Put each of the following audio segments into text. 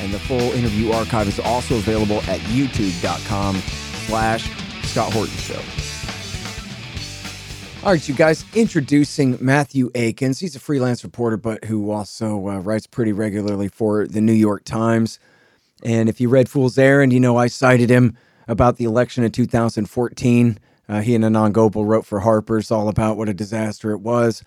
and the full interview archive is also available at youtube.com slash Scott Horton Show. All right, you guys, introducing Matthew Aikins. He's a freelance reporter, but who also uh, writes pretty regularly for the New York Times. And if you read Fool's Errand, you know I cited him about the election in 2014. Uh, he and Anand Gopal wrote for Harper's all about what a disaster it was.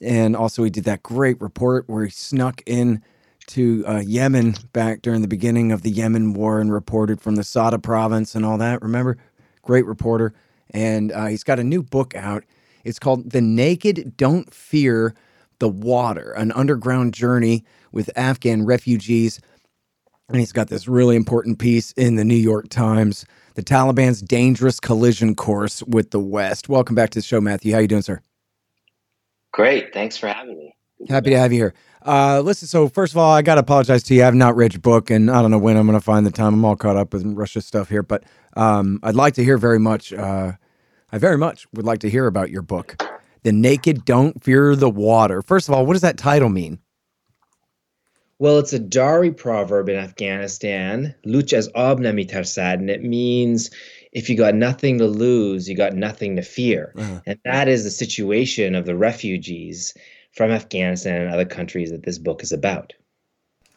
And also, he did that great report where he snuck in to uh, Yemen back during the beginning of the Yemen war and reported from the Sada province and all that. Remember? Great reporter. And uh, he's got a new book out. It's called The Naked Don't Fear the Water, an underground journey with Afghan refugees. And he's got this really important piece in the New York Times, the Taliban's dangerous collision course with the West. Welcome back to the show, Matthew. How you doing, sir? Great. Thanks for having me. Happy to have you here. Uh, listen, so first of all, I got to apologize to you. I have not read your book, and I don't know when I'm going to find the time. I'm all caught up with Russia stuff here, but um, I'd like to hear very much. Uh, I very much would like to hear about your book, "The Naked Don't Fear the Water." First of all, what does that title mean? Well, it's a Dari proverb in Afghanistan, "Luch as ab namitarsad," and it means if you got nothing to lose, you got nothing to fear. Uh-huh. And that is the situation of the refugees from Afghanistan and other countries that this book is about.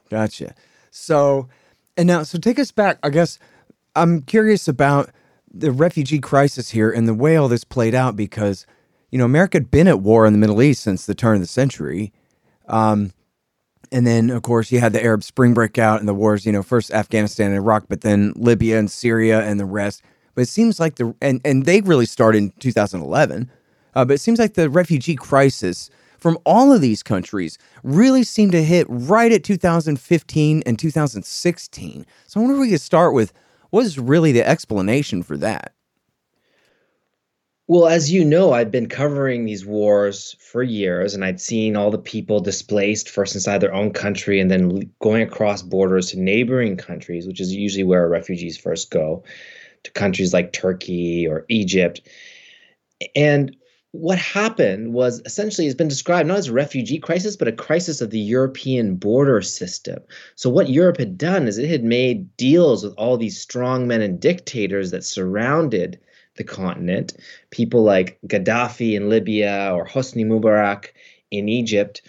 Gotcha. So, and now, so take us back. I guess I'm curious about the refugee crisis here and the way all this played out because, you know, America had been at war in the Middle East since the turn of the century. Um, and then, of course, you had the Arab Spring breakout and the wars, you know, first Afghanistan and Iraq, but then Libya and Syria and the rest. But it seems like the, and, and they really started in 2011. Uh, but it seems like the refugee crisis from all of these countries really seem to hit right at 2015 and 2016. So I wonder if we could start with what is really the explanation for that? Well, as you know, I've been covering these wars for years, and I'd seen all the people displaced first inside their own country and then going across borders to neighboring countries, which is usually where refugees first go, to countries like Turkey or Egypt. And what happened was essentially has been described not as a refugee crisis, but a crisis of the European border system. So, what Europe had done is it had made deals with all these strongmen and dictators that surrounded the continent, people like Gaddafi in Libya or Hosni Mubarak in Egypt.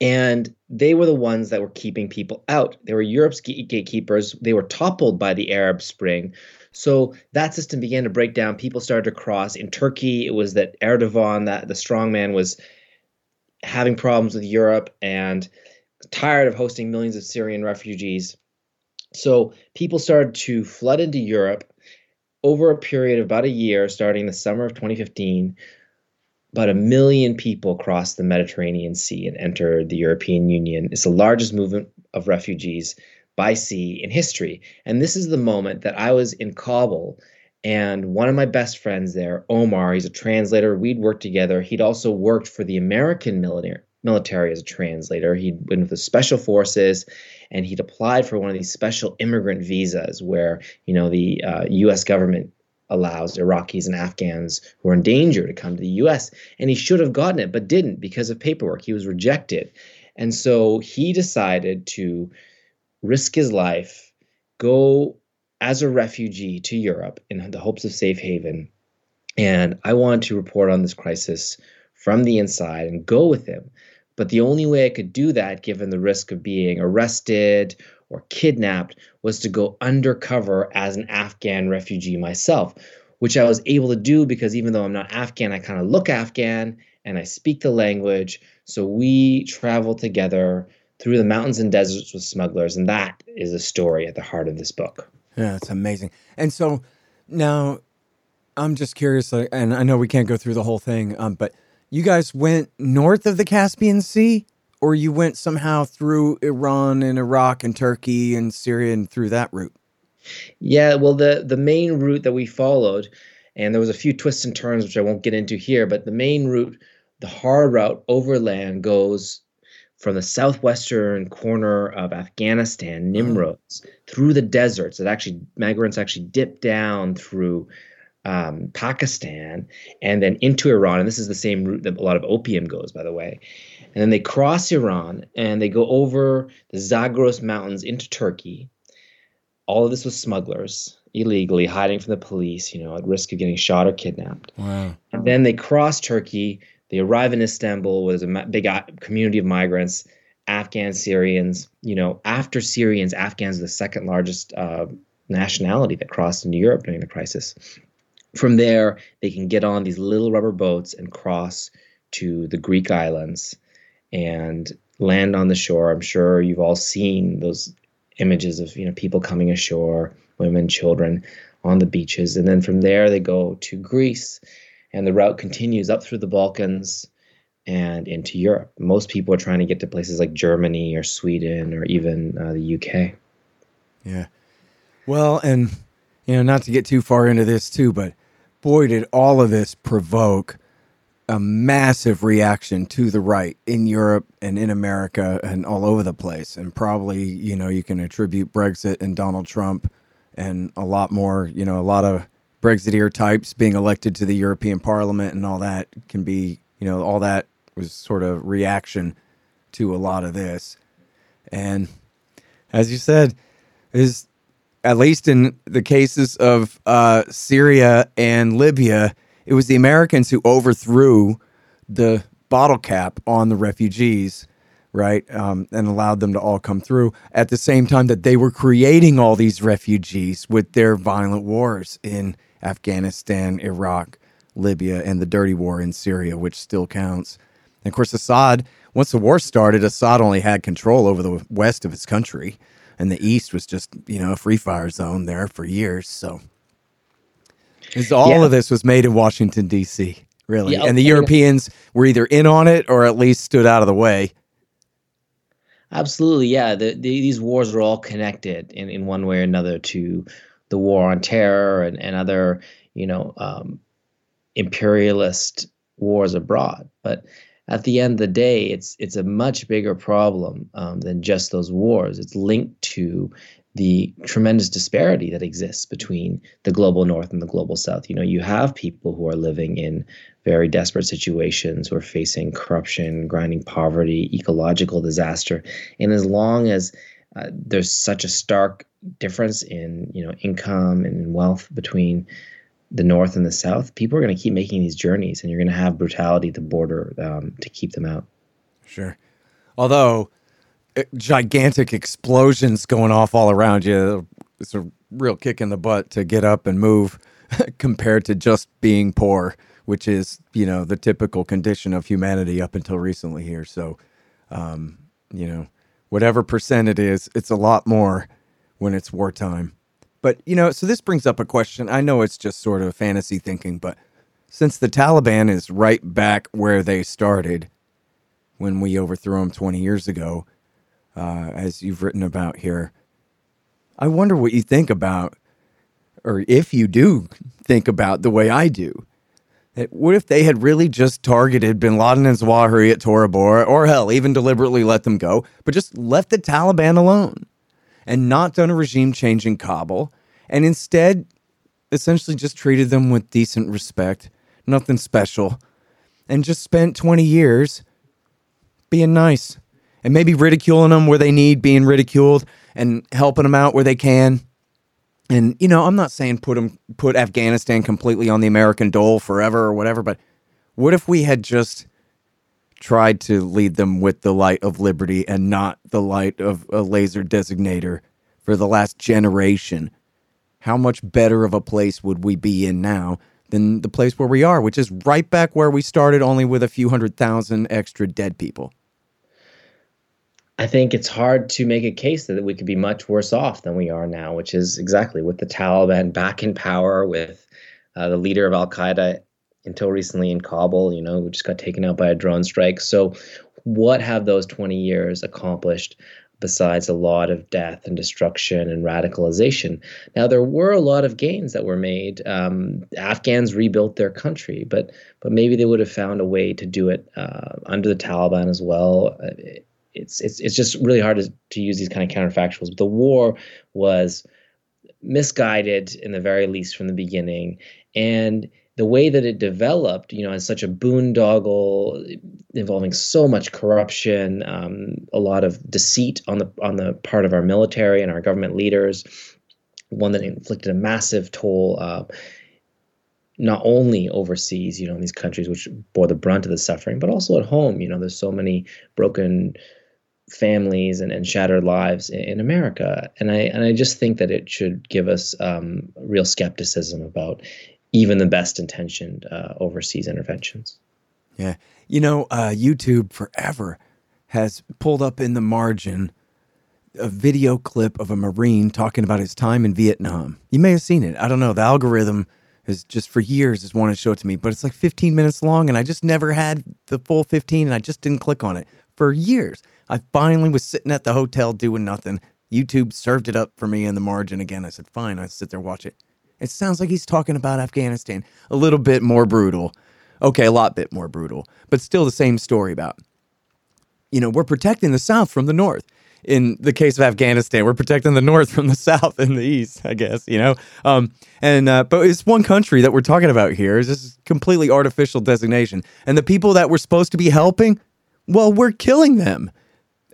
And they were the ones that were keeping people out. They were Europe's gatekeepers. They were toppled by the Arab Spring, so that system began to break down. People started to cross. In Turkey, it was that Erdogan, that the strongman, was having problems with Europe and tired of hosting millions of Syrian refugees. So people started to flood into Europe over a period of about a year, starting the summer of 2015. About a million people crossed the Mediterranean Sea and entered the European Union. It's the largest movement of refugees by sea in history. And this is the moment that I was in Kabul and one of my best friends there, Omar, he's a translator. We'd worked together. He'd also worked for the American military military as a translator. He'd been with the special forces and he'd applied for one of these special immigrant visas where, you know, the uh, US government allows Iraqis and Afghans who are in danger to come to the US. And he should have gotten it, but didn't because of paperwork. He was rejected. And so he decided to risk his life, go as a refugee to Europe in the hopes of safe haven. And I wanted to report on this crisis from the inside and go with him. But the only way I could do that, given the risk of being arrested or kidnapped, was to go undercover as an Afghan refugee myself, which I was able to do because even though I'm not Afghan, I kind of look Afghan and I speak the language. So we traveled together through the mountains and deserts with smugglers. And that is a story at the heart of this book. Yeah, it's amazing. And so now I'm just curious, and I know we can't go through the whole thing, um, but you guys went north of the Caspian Sea, or you went somehow through Iran and Iraq and Turkey and Syria and through that route? Yeah, well, the the main route that we followed, and there was a few twists and turns which I won't get into here, but the main route, the hard route overland, goes from the southwestern corner of Afghanistan, Nimroz, through the deserts. It actually migrants actually dip down through um, Pakistan and then into Iran. And this is the same route that a lot of opium goes, by the way. And then they cross Iran and they go over the Zagros Mountains into Turkey. All of this was smugglers illegally hiding from the police, you know, at risk of getting shot or kidnapped. Wow. And then they cross Turkey. They arrive in Istanbul, there's a big community of migrants, Afghan Syrians. You know, after Syrians, Afghans are the second largest uh, nationality that crossed into Europe during the crisis. From there, they can get on these little rubber boats and cross to the Greek islands and land on the shore. I'm sure you've all seen those images of you know people coming ashore, women, children on the beaches, and then from there they go to Greece, and the route continues up through the Balkans and into Europe. Most people are trying to get to places like Germany or Sweden or even uh, the UK. Yeah. Well, and you know, not to get too far into this too, but boy, did all of this provoke a massive reaction to the right in Europe and in America and all over the place. And probably, you know, you can attribute Brexit and Donald Trump and a lot more, you know, a lot of Brexiteer types being elected to the European Parliament and all that can be, you know, all that was sort of reaction to a lot of this. And as you said, is at least in the cases of uh, Syria and Libya, it was the Americans who overthrew the bottle cap on the refugees, right, um, and allowed them to all come through at the same time that they were creating all these refugees with their violent wars in Afghanistan, Iraq, Libya, and the dirty war in Syria, which still counts. And of course, Assad, once the war started, Assad only had control over the west of his country and the East was just you know a free fire zone there for years. So, all yeah. of this was made in Washington D.C. Really, yeah, and the Europeans were either in on it or at least stood out of the way. Absolutely, yeah. The, the, these wars are all connected in, in one way or another to the war on terror and, and other, you know, um, imperialist wars abroad. But at the end of the day, it's it's a much bigger problem um, than just those wars. It's linked to the tremendous disparity that exists between the global north and the global south. You know, you have people who are living in very desperate situations, who are facing corruption, grinding poverty, ecological disaster, and as long as uh, there's such a stark difference in you know income and wealth between the north and the south, people are going to keep making these journeys, and you're going to have brutality at the border um, to keep them out. Sure. Although uh, gigantic explosions going off all around you, it's a real kick in the butt to get up and move compared to just being poor, which is you know the typical condition of humanity up until recently here. So, um, you know, whatever percent it is, it's a lot more when it's wartime. But, you know, so this brings up a question. I know it's just sort of fantasy thinking, but since the Taliban is right back where they started when we overthrew them 20 years ago, uh, as you've written about here, I wonder what you think about, or if you do think about the way I do. What if they had really just targeted bin Laden and Zawahiri at Tora Bora, or hell, even deliberately let them go, but just left the Taliban alone? and not done a regime change in Kabul, and instead essentially just treated them with decent respect, nothing special, and just spent 20 years being nice and maybe ridiculing them where they need being ridiculed and helping them out where they can. And you know, I'm not saying put them put Afghanistan completely on the American dole forever or whatever, but what if we had just tried to lead them with the light of liberty and not the light of a laser designator for the last generation, how much better of a place would we be in now than the place where we are, which is right back where we started, only with a few hundred thousand extra dead people? I think it's hard to make a case that we could be much worse off than we are now, which is exactly with the Taliban back in power, with uh, the leader of Al Qaeda until recently in Kabul, you know, who just got taken out by a drone strike. So, what have those 20 years accomplished? besides a lot of death and destruction and radicalization. Now, there were a lot of gains that were made. Um, Afghans rebuilt their country, but but maybe they would have found a way to do it uh, under the Taliban as well. Uh, it's it's it's just really hard to, to use these kind of counterfactuals. But the war was misguided in the very least from the beginning, and the way that it developed, you know, as such a boondoggle involving so much corruption, um, a lot of deceit on the on the part of our military and our government leaders, one that inflicted a massive toll. Uh, not only overseas, you know, in these countries which bore the brunt of the suffering, but also at home. You know, there's so many broken families and, and shattered lives in, in America, and I and I just think that it should give us um, real skepticism about even the best intentioned uh, overseas interventions. Yeah. You know, uh, YouTube forever has pulled up in the margin a video clip of a Marine talking about his time in Vietnam. You may have seen it. I don't know. The algorithm has just for years has wanted to show it to me, but it's like 15 minutes long and I just never had the full 15 and I just didn't click on it for years. I finally was sitting at the hotel doing nothing. YouTube served it up for me in the margin again. I said, fine, I sit there, watch it. It sounds like he's talking about Afghanistan. A little bit more brutal. Okay, a lot bit more brutal, but still the same story about, you know, we're protecting the South from the North. In the case of Afghanistan, we're protecting the North from the South and the East, I guess, you know? Um, and, uh, but it's one country that we're talking about here. Is this completely artificial designation. And the people that we're supposed to be helping, well, we're killing them.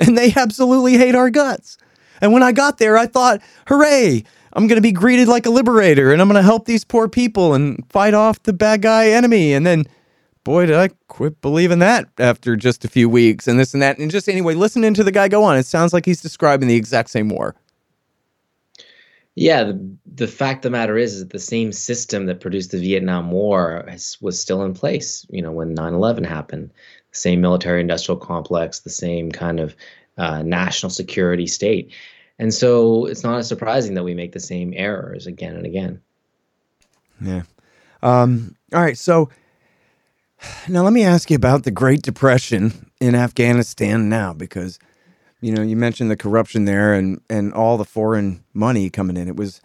And they absolutely hate our guts. And when I got there, I thought, hooray, I'm going to be greeted like a liberator and I'm going to help these poor people and fight off the bad guy enemy. And then, boy, did I quit believing that after just a few weeks and this and that. And just anyway, listening to the guy go on, it sounds like he's describing the exact same war. Yeah, the, the fact the matter is, is that the same system that produced the Vietnam War has, was still in place, you know, when 9 11 happened. Same military industrial complex, the same kind of uh, national security state. And so it's not as surprising that we make the same errors again and again. Yeah. Um, all right. So now let me ask you about the Great Depression in Afghanistan now, because you know you mentioned the corruption there and and all the foreign money coming in. It was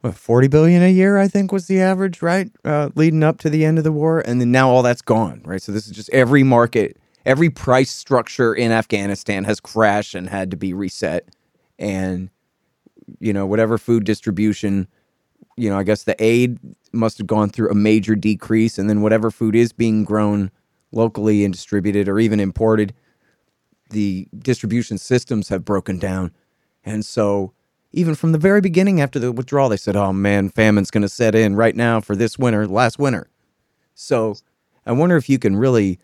what forty billion a year, I think, was the average, right, uh, leading up to the end of the war, and then now all that's gone, right? So this is just every market, every price structure in Afghanistan has crashed and had to be reset. And you know whatever food distribution you know i guess the aid must have gone through a major decrease. And then whatever food is being grown locally and distributed or even imported the distribution systems have broken down. And so even from the very beginning after the withdrawal they said oh man famine's going to set in right now for this winter last winter so i wonder if you can really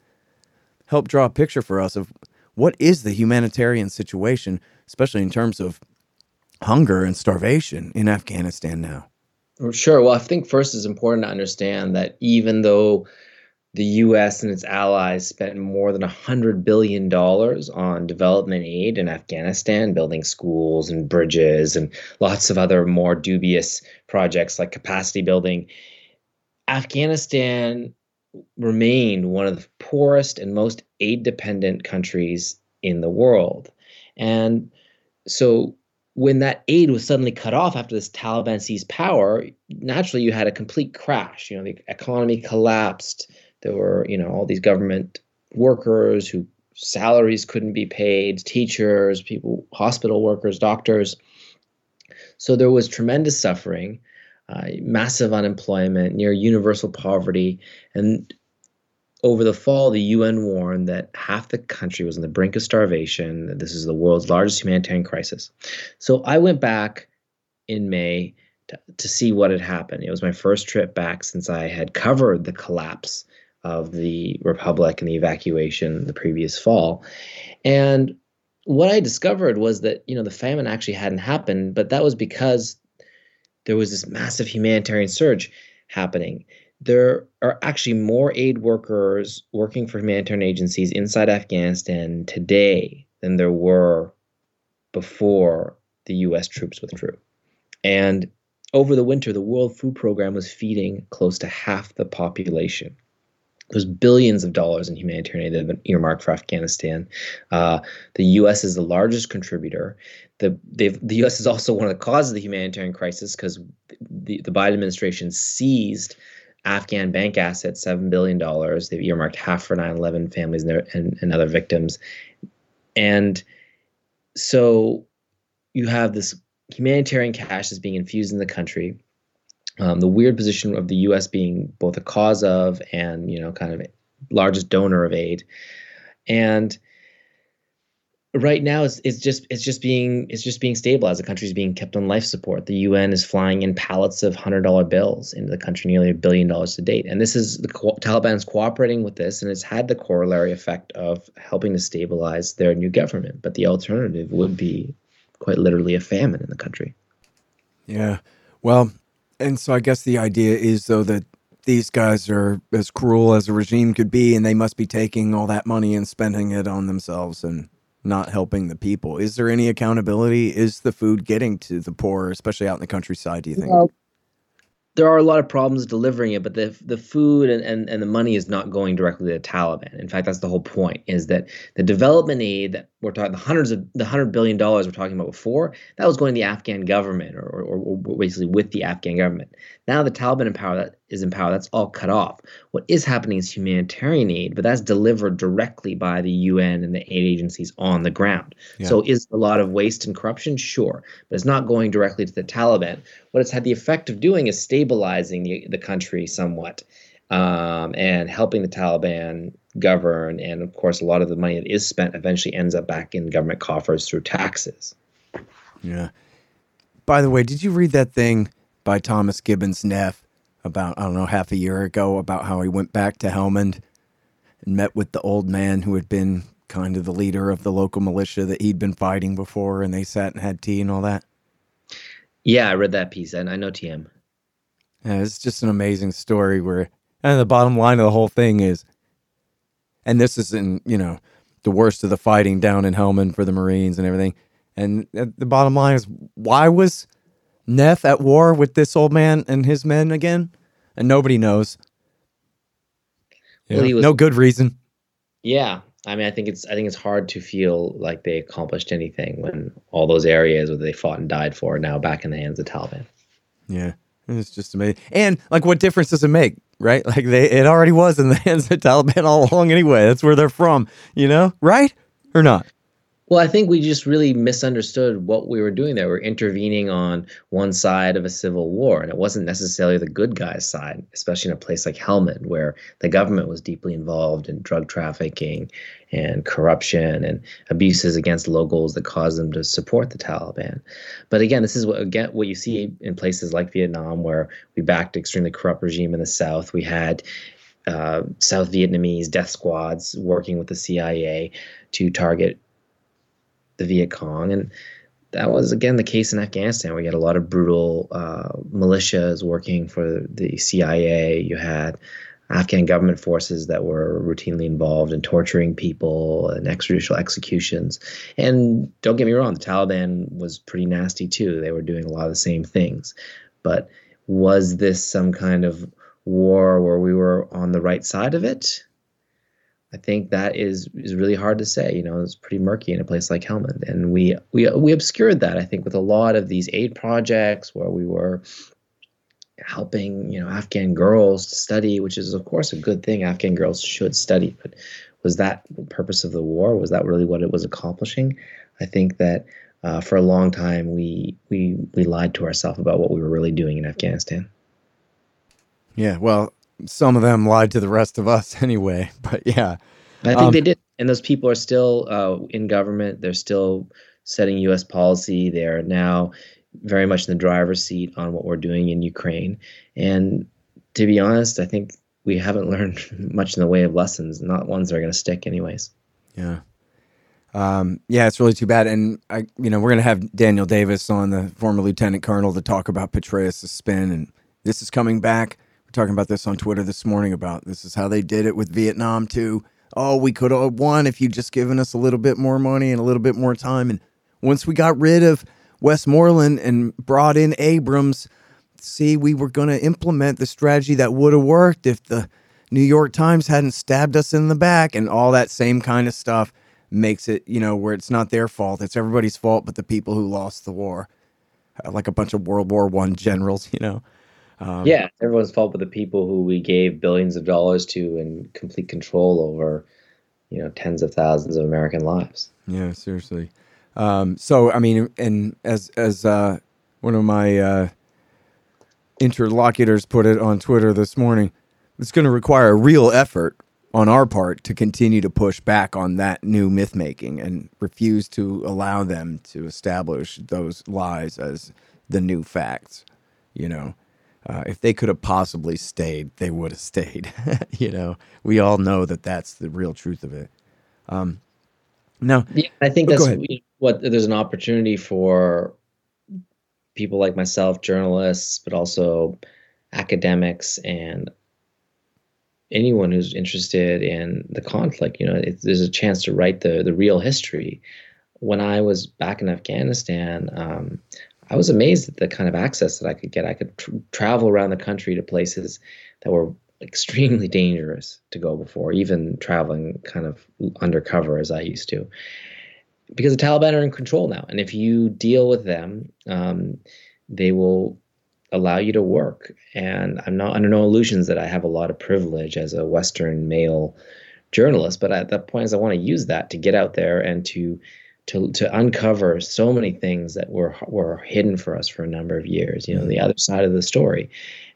help draw a picture for us of what is the humanitarian situation especially in terms of hunger and starvation in Afghanistan now? Sure. Well, I think first it's important to understand that even though the US and its allies spent more than $100 billion on development aid in Afghanistan, building schools and bridges and lots of other more dubious projects like capacity building. Afghanistan remained one of the poorest and most aid dependent countries in the world. And so when that aid was suddenly cut off after this Taliban seized power, naturally you had a complete crash. You know, the economy collapsed. There were, you know, all these government workers who salaries couldn't be paid, teachers, people, hospital workers, doctors. So there was tremendous suffering, uh, massive unemployment, near universal poverty, and over the fall, the UN warned that half the country was on the brink of starvation. That this is the world's largest humanitarian crisis. So I went back in May to, to see what had happened. It was my first trip back since I had covered the collapse of the republic and the evacuation the previous fall. And what I discovered was that you know the famine actually hadn't happened, but that was because there was this massive humanitarian surge happening there are actually more aid workers working for humanitarian agencies inside Afghanistan today than there were before the US troops withdrew. And over the winter, the World Food Program was feeding close to half the population. There's billions of dollars in humanitarian aid that have been earmarked for Afghanistan. Uh, the U.S. is the largest contributor. The the U.S. is also one of the causes of the humanitarian crisis because the, the Biden administration seized Afghan bank assets, $7 billion. They've earmarked half for 9 11 families and, their, and, and other victims. And so you have this humanitarian cash that's being infused in the country. Um, the weird position of the U.S. being both a cause of and you know kind of largest donor of aid, and right now it's, it's just it's just being it's just being stabilized. The country is being kept on life support. The UN is flying in pallets of hundred dollar bills into the country, nearly a billion dollars to date. And this is the co- Taliban's cooperating with this, and it's had the corollary effect of helping to stabilize their new government. But the alternative would be quite literally a famine in the country. Yeah, well, and so I guess the idea is though that these guys are as cruel as a regime could be, and they must be taking all that money and spending it on themselves and not helping the people. Is there any accountability? Is the food getting to the poor, especially out in the countryside, do you think? Well, there are a lot of problems delivering it, but the the food and, and, and the money is not going directly to the Taliban. In fact, that's the whole point, is that the development aid that we're talking the hundreds of the hundred billion dollars we're talking about before, that was going to the Afghan government or, or, or basically with the Afghan government. Now the Taliban in power that is in power, that's all cut off. What is happening is humanitarian aid, but that's delivered directly by the UN and the aid agencies on the ground. Yeah. So is a lot of waste and corruption? Sure. But it's not going directly to the Taliban. What it's had the effect of doing is stabilizing the, the country somewhat. Um, and helping the Taliban govern. And of course, a lot of the money that is spent eventually ends up back in government coffers through taxes. Yeah. By the way, did you read that thing by Thomas Gibbons Neff about, I don't know, half a year ago about how he went back to Helmand and met with the old man who had been kind of the leader of the local militia that he'd been fighting before and they sat and had tea and all that? Yeah, I read that piece and I know TM. Yeah, it's just an amazing story where and the bottom line of the whole thing is and this is in, you know, the worst of the fighting down in Helmand for the Marines and everything. And uh, the bottom line is why was Neff at war with this old man and his men again, and nobody knows. Yeah. Well, was, no good reason. Yeah, I mean, I think it's I think it's hard to feel like they accomplished anything when all those areas where they fought and died for are now back in the hands of Taliban. Yeah, it's just amazing. And like, what difference does it make, right? Like, they it already was in the hands of the Taliban all along anyway. That's where they're from, you know, right or not? Well, I think we just really misunderstood what we were doing there. We're intervening on one side of a civil war, and it wasn't necessarily the good guys' side, especially in a place like Helmand, where the government was deeply involved in drug trafficking and corruption and abuses against locals that caused them to support the Taliban. But again, this is what again what you see in places like Vietnam, where we backed extremely corrupt regime in the South. We had uh, South Vietnamese death squads working with the CIA to target the Viet Cong. And that was, again, the case in Afghanistan. We had a lot of brutal uh, militias working for the CIA. You had Afghan government forces that were routinely involved in torturing people and extrajudicial executions. And don't get me wrong, the Taliban was pretty nasty too. They were doing a lot of the same things. But was this some kind of war where we were on the right side of it? I think that is is really hard to say. You know, it's pretty murky in a place like Helmand, and we we we obscured that. I think with a lot of these aid projects where we were helping you know Afghan girls to study, which is of course a good thing. Afghan girls should study, but was that the purpose of the war? Was that really what it was accomplishing? I think that uh, for a long time we we we lied to ourselves about what we were really doing in Afghanistan. Yeah, well, some of them lied to the rest of us anyway. But yeah, I think um, they did, and those people are still uh, in government. They're still setting U.S. policy. They are now very much in the driver's seat on what we're doing in Ukraine. And to be honest, I think we haven't learned much in the way of lessons, not ones that are going to stick, anyways. Yeah. Um, yeah, it's really too bad. And I, you know, we're going to have Daniel Davis on, the former lieutenant colonel, to talk about Petraeus' spin, and this is coming back talking about this on Twitter this morning about this is how they did it with Vietnam too. Oh, we could have won if you just given us a little bit more money and a little bit more time. And once we got rid of Westmoreland and brought in Abrams, see, we were going to implement the strategy that would have worked if the New York Times hadn't stabbed us in the back and all that same kind of stuff makes it, you know, where it's not their fault. It's everybody's fault but the people who lost the war. Like a bunch of World War One generals, you know. Um, yeah, everyone's fault but the people who we gave billions of dollars to and complete control over, you know, tens of thousands of American lives. Yeah, seriously. Um, so I mean, and as as uh, one of my uh, interlocutors put it on Twitter this morning, it's going to require a real effort on our part to continue to push back on that new myth making and refuse to allow them to establish those lies as the new facts. You know, uh, if they could have possibly stayed, they would have stayed. you know, we all know that that's the real truth of it. Um, now, yeah, I think oh, that's what there's an opportunity for people like myself, journalists, but also academics and anyone who's interested in the conflict. You know, it, there's a chance to write the the real history. When I was back in Afghanistan, um, I was amazed at the kind of access that I could get. I could tr- travel around the country to places that were extremely dangerous to go before, even traveling kind of undercover as I used to because the Taliban are in control now, and if you deal with them, um, they will allow you to work. And I'm not under no illusions that I have a lot of privilege as a Western male journalist, but at that point, is I want to use that to get out there and to to to uncover so many things that were were hidden for us for a number of years. You know, the other side of the story.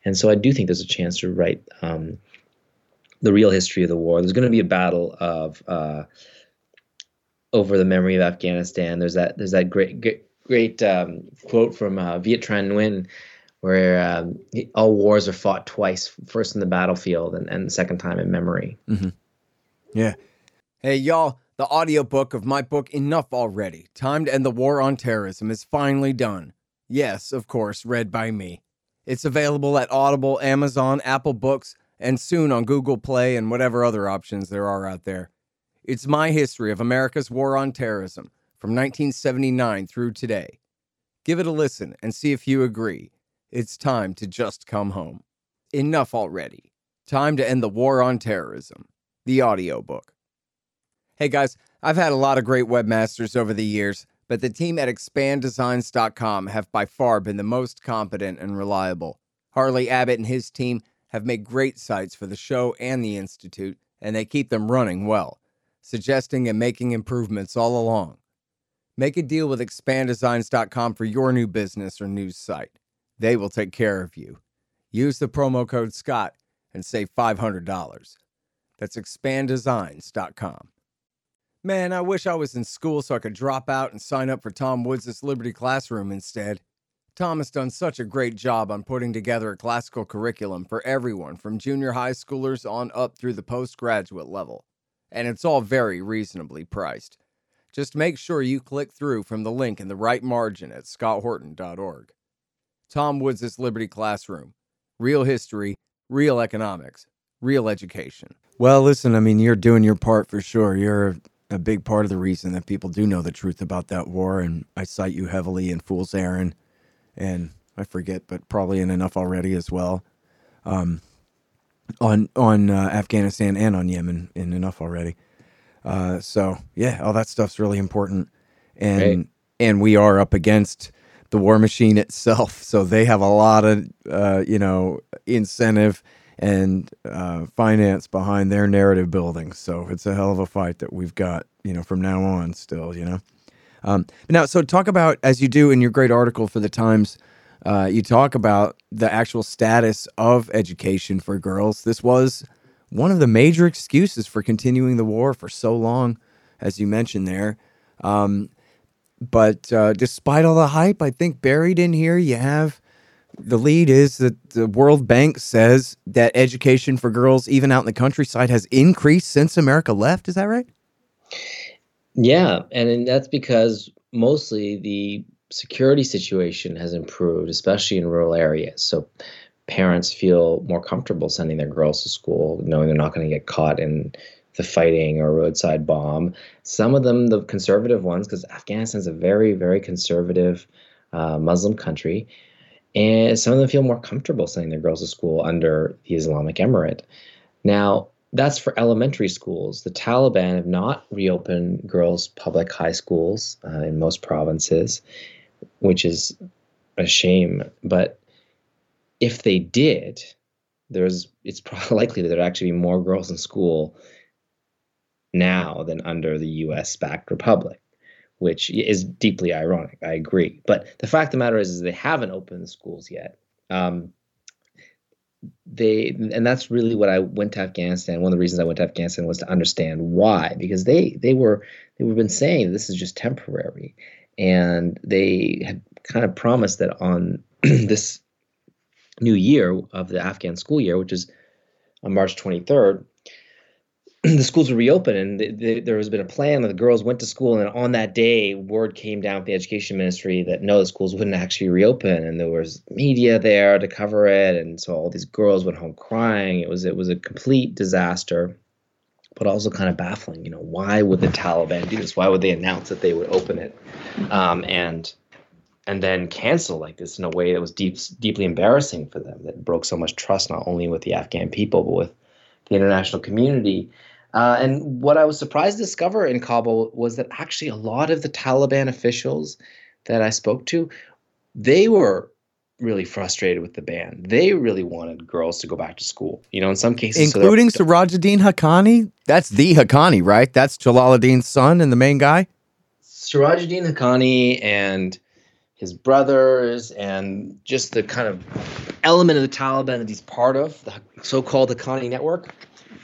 And so I do think there's a chance to write um, the real history of the war. There's going to be a battle of uh, over the memory of Afghanistan. There's that there's that great great, great um, quote from uh, Viet Thanh Nguyen where um, all wars are fought twice, first in the battlefield and, and the second time in memory. Mm-hmm. Yeah. Hey, y'all, the audiobook of my book, Enough Already Time to End the War on Terrorism, is finally done. Yes, of course, read by me. It's available at Audible, Amazon, Apple Books, and soon on Google Play and whatever other options there are out there. It's my history of America's war on terrorism from 1979 through today. Give it a listen and see if you agree. It's time to just come home. Enough already. Time to end the war on terrorism. The audiobook. Hey guys, I've had a lot of great webmasters over the years, but the team at expanddesigns.com have by far been the most competent and reliable. Harley Abbott and his team have made great sites for the show and the Institute, and they keep them running well suggesting and making improvements all along. Make a deal with expanddesigns.com for your new business or news site. They will take care of you. Use the promo code SCOTT and save $500. That's expanddesigns.com. Man, I wish I was in school so I could drop out and sign up for Tom Woods' Liberty Classroom instead. Tom has done such a great job on putting together a classical curriculum for everyone from junior high schoolers on up through the postgraduate level and it's all very reasonably priced. Just make sure you click through from the link in the right margin at scotthorton.org. Tom Woods' Liberty Classroom. Real history, real economics, real education. Well, listen, I mean, you're doing your part for sure. You're a big part of the reason that people do know the truth about that war, and I cite you heavily in Fool's Errand, and I forget, but probably in enough already as well. Um, on on uh, Afghanistan and on Yemen in enough already. Uh, so yeah, all that stuff's really important, and right. and we are up against the war machine itself, so they have a lot of uh, you know incentive and uh, finance behind their narrative building. So it's a hell of a fight that we've got you know from now on still you know. Um, now, so talk about as you do in your great article for the Times uh, you talk about the actual status of education for girls. This was one of the major excuses for continuing the war for so long, as you mentioned there. Um, but uh, despite all the hype, I think buried in here you have the lead is that the World Bank says that education for girls, even out in the countryside, has increased since America left. Is that right? Yeah, and that's because mostly the security situation has improved, especially in rural areas. So parents feel more comfortable sending their girls to school, knowing they're not going to get caught in the fighting or roadside bomb. Some of them, the conservative ones, because Afghanistan is a very, very conservative uh, Muslim country, and some of them feel more comfortable sending their girls to school under the Islamic Emirate. Now, that's for elementary schools. The Taliban have not reopened girls' public high schools uh, in most provinces, which is a shame. But if they did, there's it's probably likely that there'd actually be more girls in school now than under the U.S.-backed republic, which is deeply ironic. I agree, but the fact of the matter is, is they haven't opened the schools yet. Um, they and that's really what I went to Afghanistan. One of the reasons I went to Afghanistan was to understand why, because they they were they were been saying this is just temporary, and they had kind of promised that on this new year of the Afghan school year, which is on March 23rd, the schools were reopened and the, the, there has been a plan that the girls went to school, and on that day, word came down from the education ministry that no, the schools wouldn't actually reopen, and there was media there to cover it, and so all these girls went home crying. It was it was a complete disaster, but also kind of baffling. You know, why would the Taliban do this? Why would they announce that they would open it, um, and and then cancel like this in a way that was deep, deeply embarrassing for them, that broke so much trust not only with the Afghan people but with the international community. Uh, and what I was surprised to discover in Kabul was that actually a lot of the Taliban officials that I spoke to, they were really frustrated with the ban. They really wanted girls to go back to school. You know, in some cases, including so Sirajuddin Haqqani. That's the Haqqani, right? That's Jalaluddin's son and the main guy. Sirajuddin Haqqani and his brothers and just the kind of element of the Taliban that he's part of, the so-called Haqqani network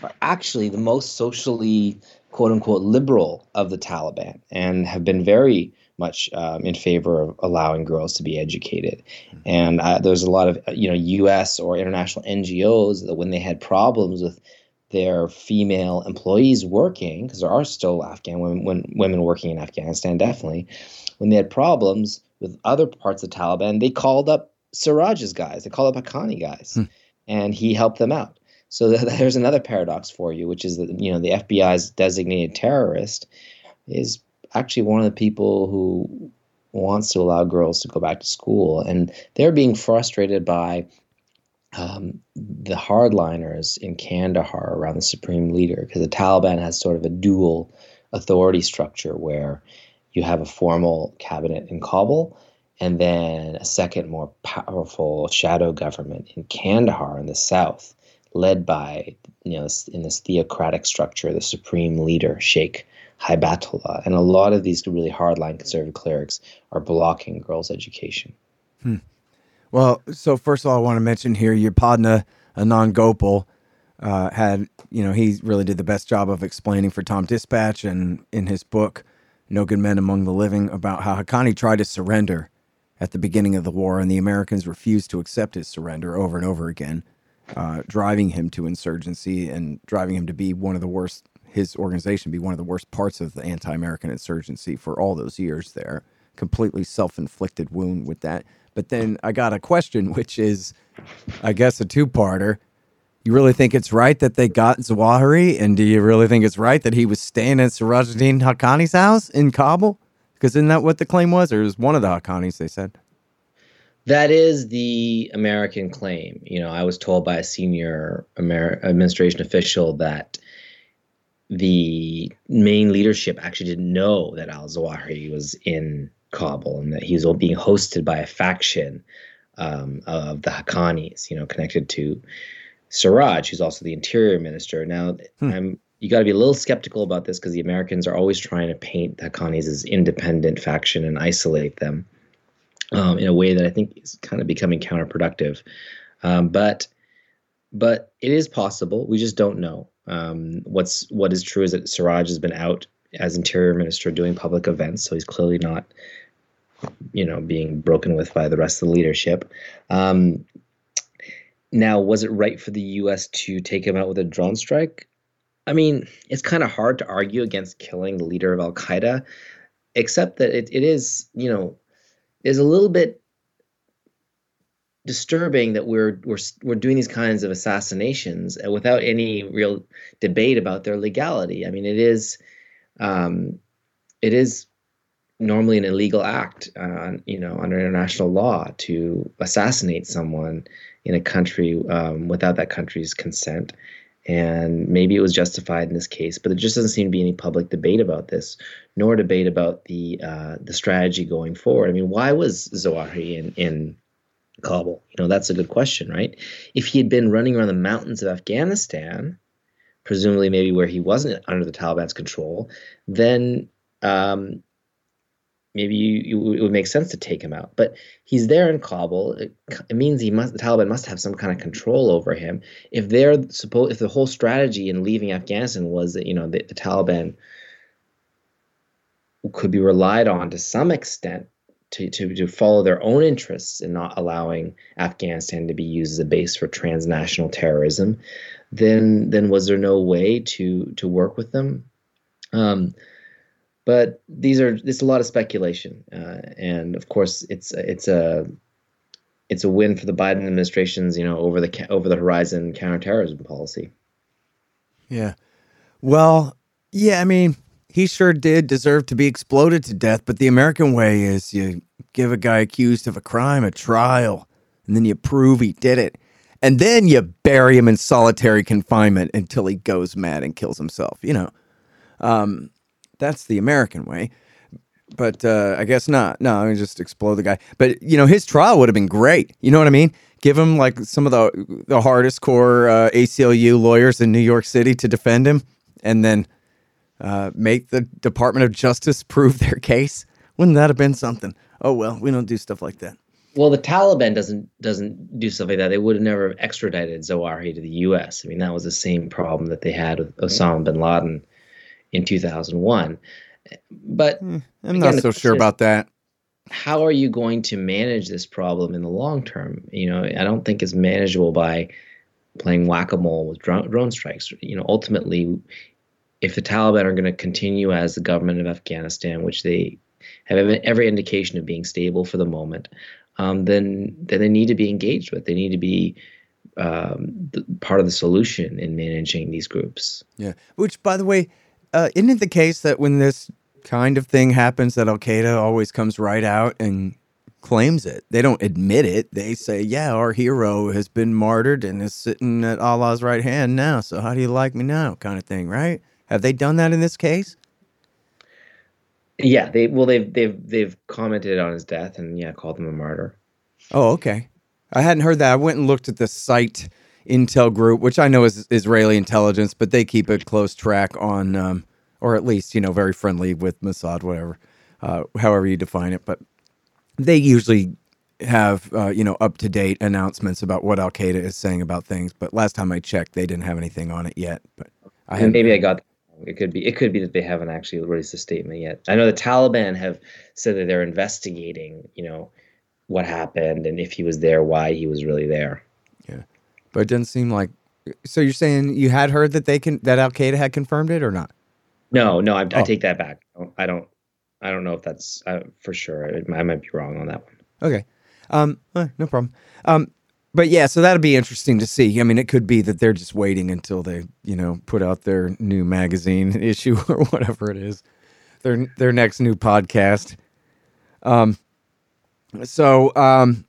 are actually the most socially quote unquote liberal of the Taliban and have been very much um, in favor of allowing girls to be educated. Mm-hmm. And uh, there's a lot of you know U.S. or international NGOs that when they had problems with their female employees working, because there are still Afghan women, women working in Afghanistan, definitely, when they had problems with other parts of Taliban, they called up Siraj's guys, they called up Haqqani guys, hmm. and he helped them out. So there's another paradox for you, which is that you know the FBI's designated terrorist is actually one of the people who wants to allow girls to go back to school, and they're being frustrated by um, the hardliners in Kandahar around the supreme leader because the Taliban has sort of a dual authority structure where you have a formal cabinet in Kabul and then a second more powerful shadow government in Kandahar in the south led by, you know, in this theocratic structure, the supreme leader, Sheikh Haibatullah. And a lot of these really hardline conservative clerics are blocking girls' education. Hmm. Well, so first of all, I want to mention here your Padna Anand Gopal uh, had, you know, he really did the best job of explaining for Tom Dispatch and in his book, No Good Men Among the Living, about how Haqqani tried to surrender at the beginning of the war, and the Americans refused to accept his surrender over and over again uh, driving him to insurgency and driving him to be one of the worst, his organization be one of the worst parts of the anti American insurgency for all those years there. Completely self inflicted wound with that. But then I got a question, which is, I guess, a two parter. You really think it's right that they got Zawahiri? And do you really think it's right that he was staying at Sirajuddin Haqqani's house in Kabul? Because isn't that what the claim was? Or was one of the Haqqanis, they said? That is the American claim. You know, I was told by a senior Amer- administration official that the main leadership actually didn't know that al Zawahiri was in Kabul and that he was being hosted by a faction um, of the Haqqanis, you know, connected to Siraj, who's also the interior minister. Now, hmm. I'm you got to be a little skeptical about this because the Americans are always trying to paint the Haqqanis as independent faction and isolate them um, in a way that I think is kind of becoming counterproductive. Um, but but it is possible. We just don't know. Um, what's what is true is that Siraj has been out as interior minister doing public events, so he's clearly not, you know, being broken with by the rest of the leadership. Um, now, was it right for the U.S. to take him out with a drone strike? I mean, it's kind of hard to argue against killing the leader of Al Qaeda, except that it, it is, you know, is a little bit disturbing that we're we're we're doing these kinds of assassinations uh, without any real debate about their legality. I mean, it is um, it is normally an illegal act, uh, you know, under international law to assassinate someone in a country um, without that country's consent. and maybe it was justified in this case, but there just doesn't seem to be any public debate about this, nor debate about the uh, the strategy going forward. I mean, why was Zawahiri in in Kabul? You know, that's a good question, right? If he had been running around the mountains of Afghanistan, presumably maybe where he wasn't under the Taliban's control, then um, maybe you, you, it would make sense to take him out. But he's there in Kabul. It, it, means he must the Taliban must have some kind of control over him. If they're supposed, if the whole strategy in leaving Afghanistan was that you know the, the Taliban could be relied on to some extent to, to, to follow their own interests in not allowing Afghanistan to be used as a base for transnational terrorism, then then was there no way to to work with them? Um, but these are there's a lot of speculation, uh, and of course it's it's a it's a win for the Biden administration's you know over the over the horizon counterterrorism policy. Yeah, well, yeah, I mean he sure did deserve to be exploded to death, but the American way is you give a guy accused of a crime a trial, and then you prove he did it. And then you bury him in solitary confinement until he goes mad and kills himself. You know, um, that's the American way. But uh, I guess not. No, I mean, just explode the guy. But you know, his trial would have been great. You know what I mean? Give him like some of the the hardest core uh, ACLU lawyers in New York City to defend him, and then uh, make the Department of Justice prove their case. Wouldn't that have been something? Oh well, we don't do stuff like that. Well, the Taliban doesn't doesn't do stuff like that. They would have never extradited Zawahiri to the U.S. I mean, that was the same problem that they had with Osama bin Laden in 2001. But hmm, I'm again, not so sure about that. How are you going to manage this problem in the long term? You know, I don't think it's manageable by playing whack-a-mole with drone, drone strikes. You know, ultimately, if the Taliban are going to continue as the government of Afghanistan, which they have every indication of being stable for the moment, um, then then they need to be engaged with. They need to be um, part of the solution in managing these groups. Yeah. Which, by the way, uh, isn't it the case that when this kind of thing happens, that Al Qaeda always comes right out and claims it? They don't admit it. They say, "Yeah, our hero has been martyred and is sitting at Allah's right hand now. So how do you like me now?" Kind of thing, right? Have they done that in this case? Yeah, they well they've they've they've commented on his death and yeah called him a martyr. Oh, okay. I hadn't heard that. I went and looked at the site intel group, which I know is Israeli intelligence, but they keep a close track on, um, or at least you know, very friendly with Mossad, whatever, uh, however you define it. But they usually have uh, you know up to date announcements about what Al Qaeda is saying about things. But last time I checked, they didn't have anything on it yet. But I and maybe I got it could be it could be that they haven't actually released a statement yet. I know the Taliban have said that they're investigating, you know, what happened and if he was there, why he was really there. But it doesn't seem like. So you're saying you had heard that they can that Al Qaeda had confirmed it or not? No, no, I, oh. I take that back. I don't. I don't know if that's uh, for sure. I, I might be wrong on that one. Okay, um, eh, no problem. Um, but yeah, so that'd be interesting to see. I mean, it could be that they're just waiting until they, you know, put out their new magazine issue or whatever it is, their their next new podcast. Um, so um,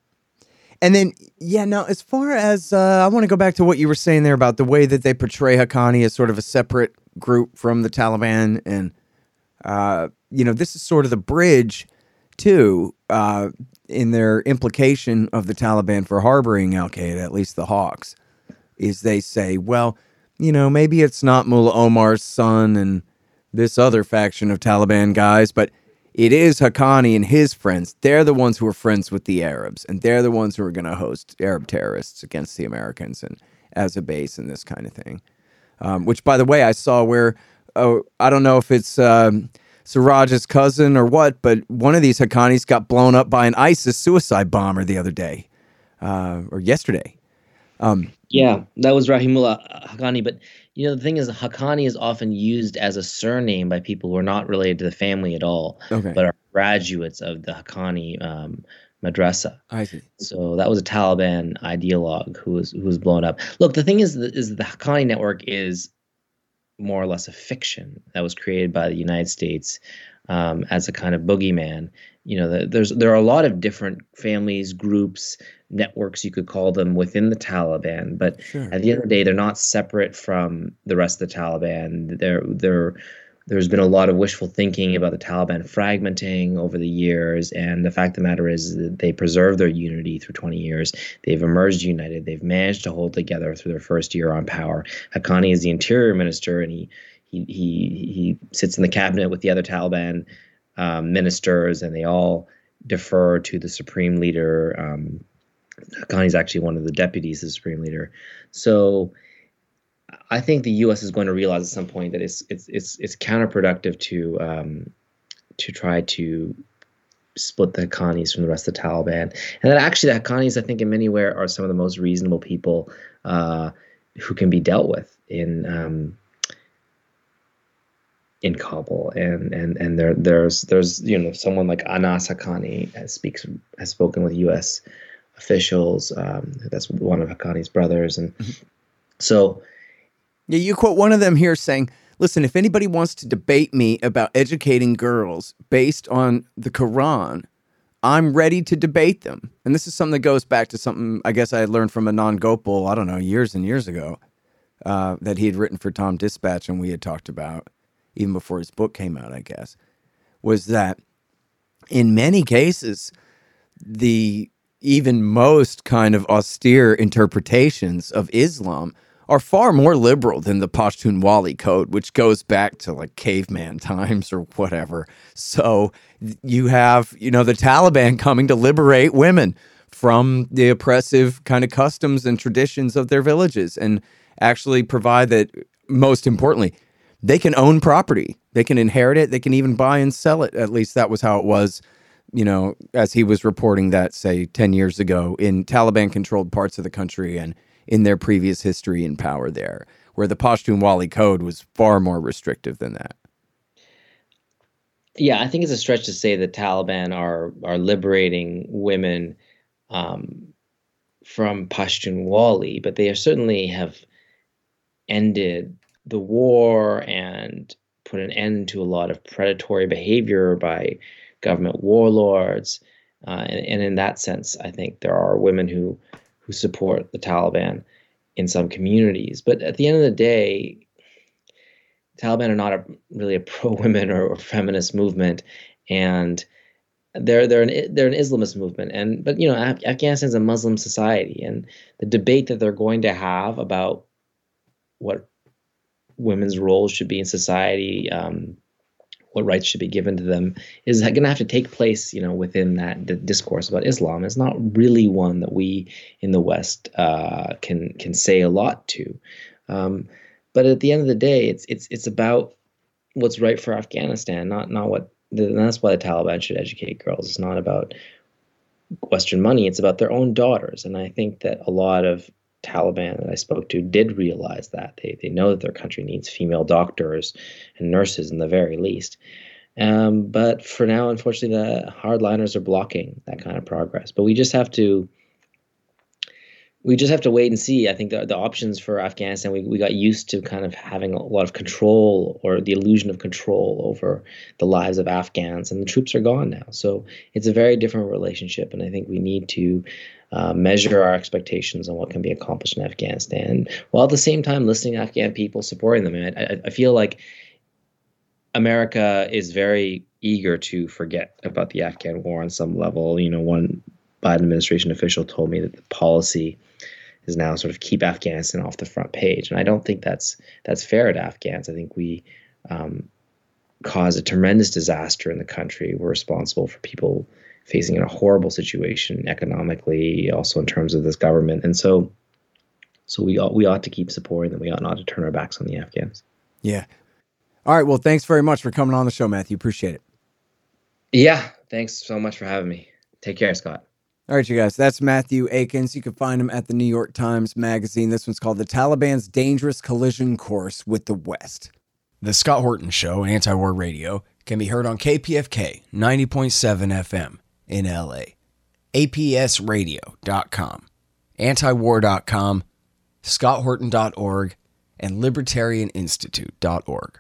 and then, yeah, now as far as uh, I want to go back to what you were saying there about the way that they portray Haqqani as sort of a separate group from the Taliban, and uh, you know, this is sort of the bridge too uh, in their implication of the Taliban for harboring Al Qaeda, at least the Hawks, is they say, well, you know, maybe it's not Mullah Omar's son and this other faction of Taliban guys, but it is Haqqani and his friends. They're the ones who are friends with the Arabs, and they're the ones who are going to host Arab terrorists against the Americans and as a base and this kind of thing. Um, which, by the way, I saw where oh, I don't know if it's um, Siraj's cousin or what, but one of these Haqqanis got blown up by an ISIS suicide bomber the other day uh, or yesterday. Um, yeah, that was Rahimullah Haqqani, but you know, the thing is, Haqqani is often used as a surname by people who are not related to the family at all, okay. but are graduates of the Haqqani um, madrasa. I see. So that was a Taliban ideologue who was who was blown up. Look, the thing is, is the Haqqani network is more or less a fiction that was created by the United States um, as a kind of boogeyman. You know, the, there's there are a lot of different families, groups, networks you could call them within the Taliban, but sure. at the end of the day, they're not separate from the rest of the Taliban. They're they're there's been a lot of wishful thinking about the Taliban fragmenting over the years, and the fact of the matter is that they preserved their unity through 20 years. They've emerged united. They've managed to hold together through their first year on power. Haqqani is the interior minister, and he he he sits in the cabinet with the other Taliban um, ministers, and they all defer to the supreme leader. Um, Haqqani is actually one of the deputies of the supreme leader. So I think the U.S. is going to realize at some point that it's it's it's it's counterproductive to um, to try to split the Haqqanis from the rest of the Taliban, and that actually the Haqqanis, I think, in many ways, are some of the most reasonable people uh, who can be dealt with in um, in Kabul, and and and there there's there's you know someone like Anas Haqqani has speaks has spoken with U.S. officials. Um, that's one of Haqqani's brothers, and mm-hmm. so yeah, you quote one of them here saying, Listen, if anybody wants to debate me about educating girls based on the Quran, I'm ready to debate them. And this is something that goes back to something I guess I learned from Anand Gopal, I don't know, years and years ago, uh, that he had written for TomDispatch and we had talked about even before his book came out, I guess, was that in many cases, the even most kind of austere interpretations of Islam are far more liberal than the Pashtunwali code, which goes back to like caveman times or whatever. So you have, you know, the Taliban coming to liberate women from the oppressive kind of customs and traditions of their villages and actually provide that, most importantly, they can own property. They can inherit it. They can even buy and sell it. At least that was how it was, you know, as he was reporting that, say, 10 years ago in Taliban controlled parts of the country and in their previous history and power there, where the Pashtunwali code was far more restrictive than that. Yeah, I think it's a stretch to say the Taliban are are liberating women um, from Pashtunwali, but they certainly have ended the war and put an end to a lot of predatory behavior by government warlords. Uh, and, and, in that sense, I think there are women who who support the Taliban in some communities. But at the end of the day, Taliban are not a, really a pro women or, or, feminist movement, and they're they're an they're an Islamist movement. And but you know, Af- is a Muslim society, and the debate that they're going to have about what women's roles should be in society. Um, what rights should be given to them is going to have to take place, you know, within that discourse about Islam. It's not really one that we in the West uh, can can say a lot to. Um, but at the end of the day, it's it's it's about what's right for Afghanistan, not not what. that's why the Taliban should educate girls. It's not about Western money. It's about their own daughters, and I think that a lot of Taliban that I spoke to did realize that. They, they know that their country needs female doctors and nurses in the very least. Um, but for now, unfortunately, the hardliners are blocking that kind of progress. But we just have to we just have to wait and see. I think the, the options for Afghanistan, we, we got used to kind of having a lot of control or the illusion of control over the lives of Afghans, and the troops are gone now. So it's a very different relationship, and I think we need to uh, measure our expectations on what can be accomplished in Afghanistan, while at the same time listening to Afghan people, supporting them. And I, I feel like America is very eager to forget about the Afghan war on some level. You know, one Biden administration official told me that the policy is now sort of keep Afghanistan off the front page, and I don't think that's that's fair to Afghans. I think we um, caused a tremendous disaster in the country. We're responsible for people facing a horrible situation economically, also in terms of this government, and so so we ought, we ought to keep supporting them. We ought not to turn our backs on the Afghans. Yeah. All right. Well, thanks very much for coming on the show, Matthew. Appreciate it. Yeah. Thanks so much for having me. Take care, Scott. All right, you guys, that's Matthew Aikins. You can find him at the New York Times Magazine. This one's called The Taliban's Dangerous Collision Course with the West. The Scott Horton Show, Anti War Radio, can be heard on KPFK 90.7 FM in LA, APSradio.com, antiwar.com, scotthorton.org, and libertarianinstitute.org.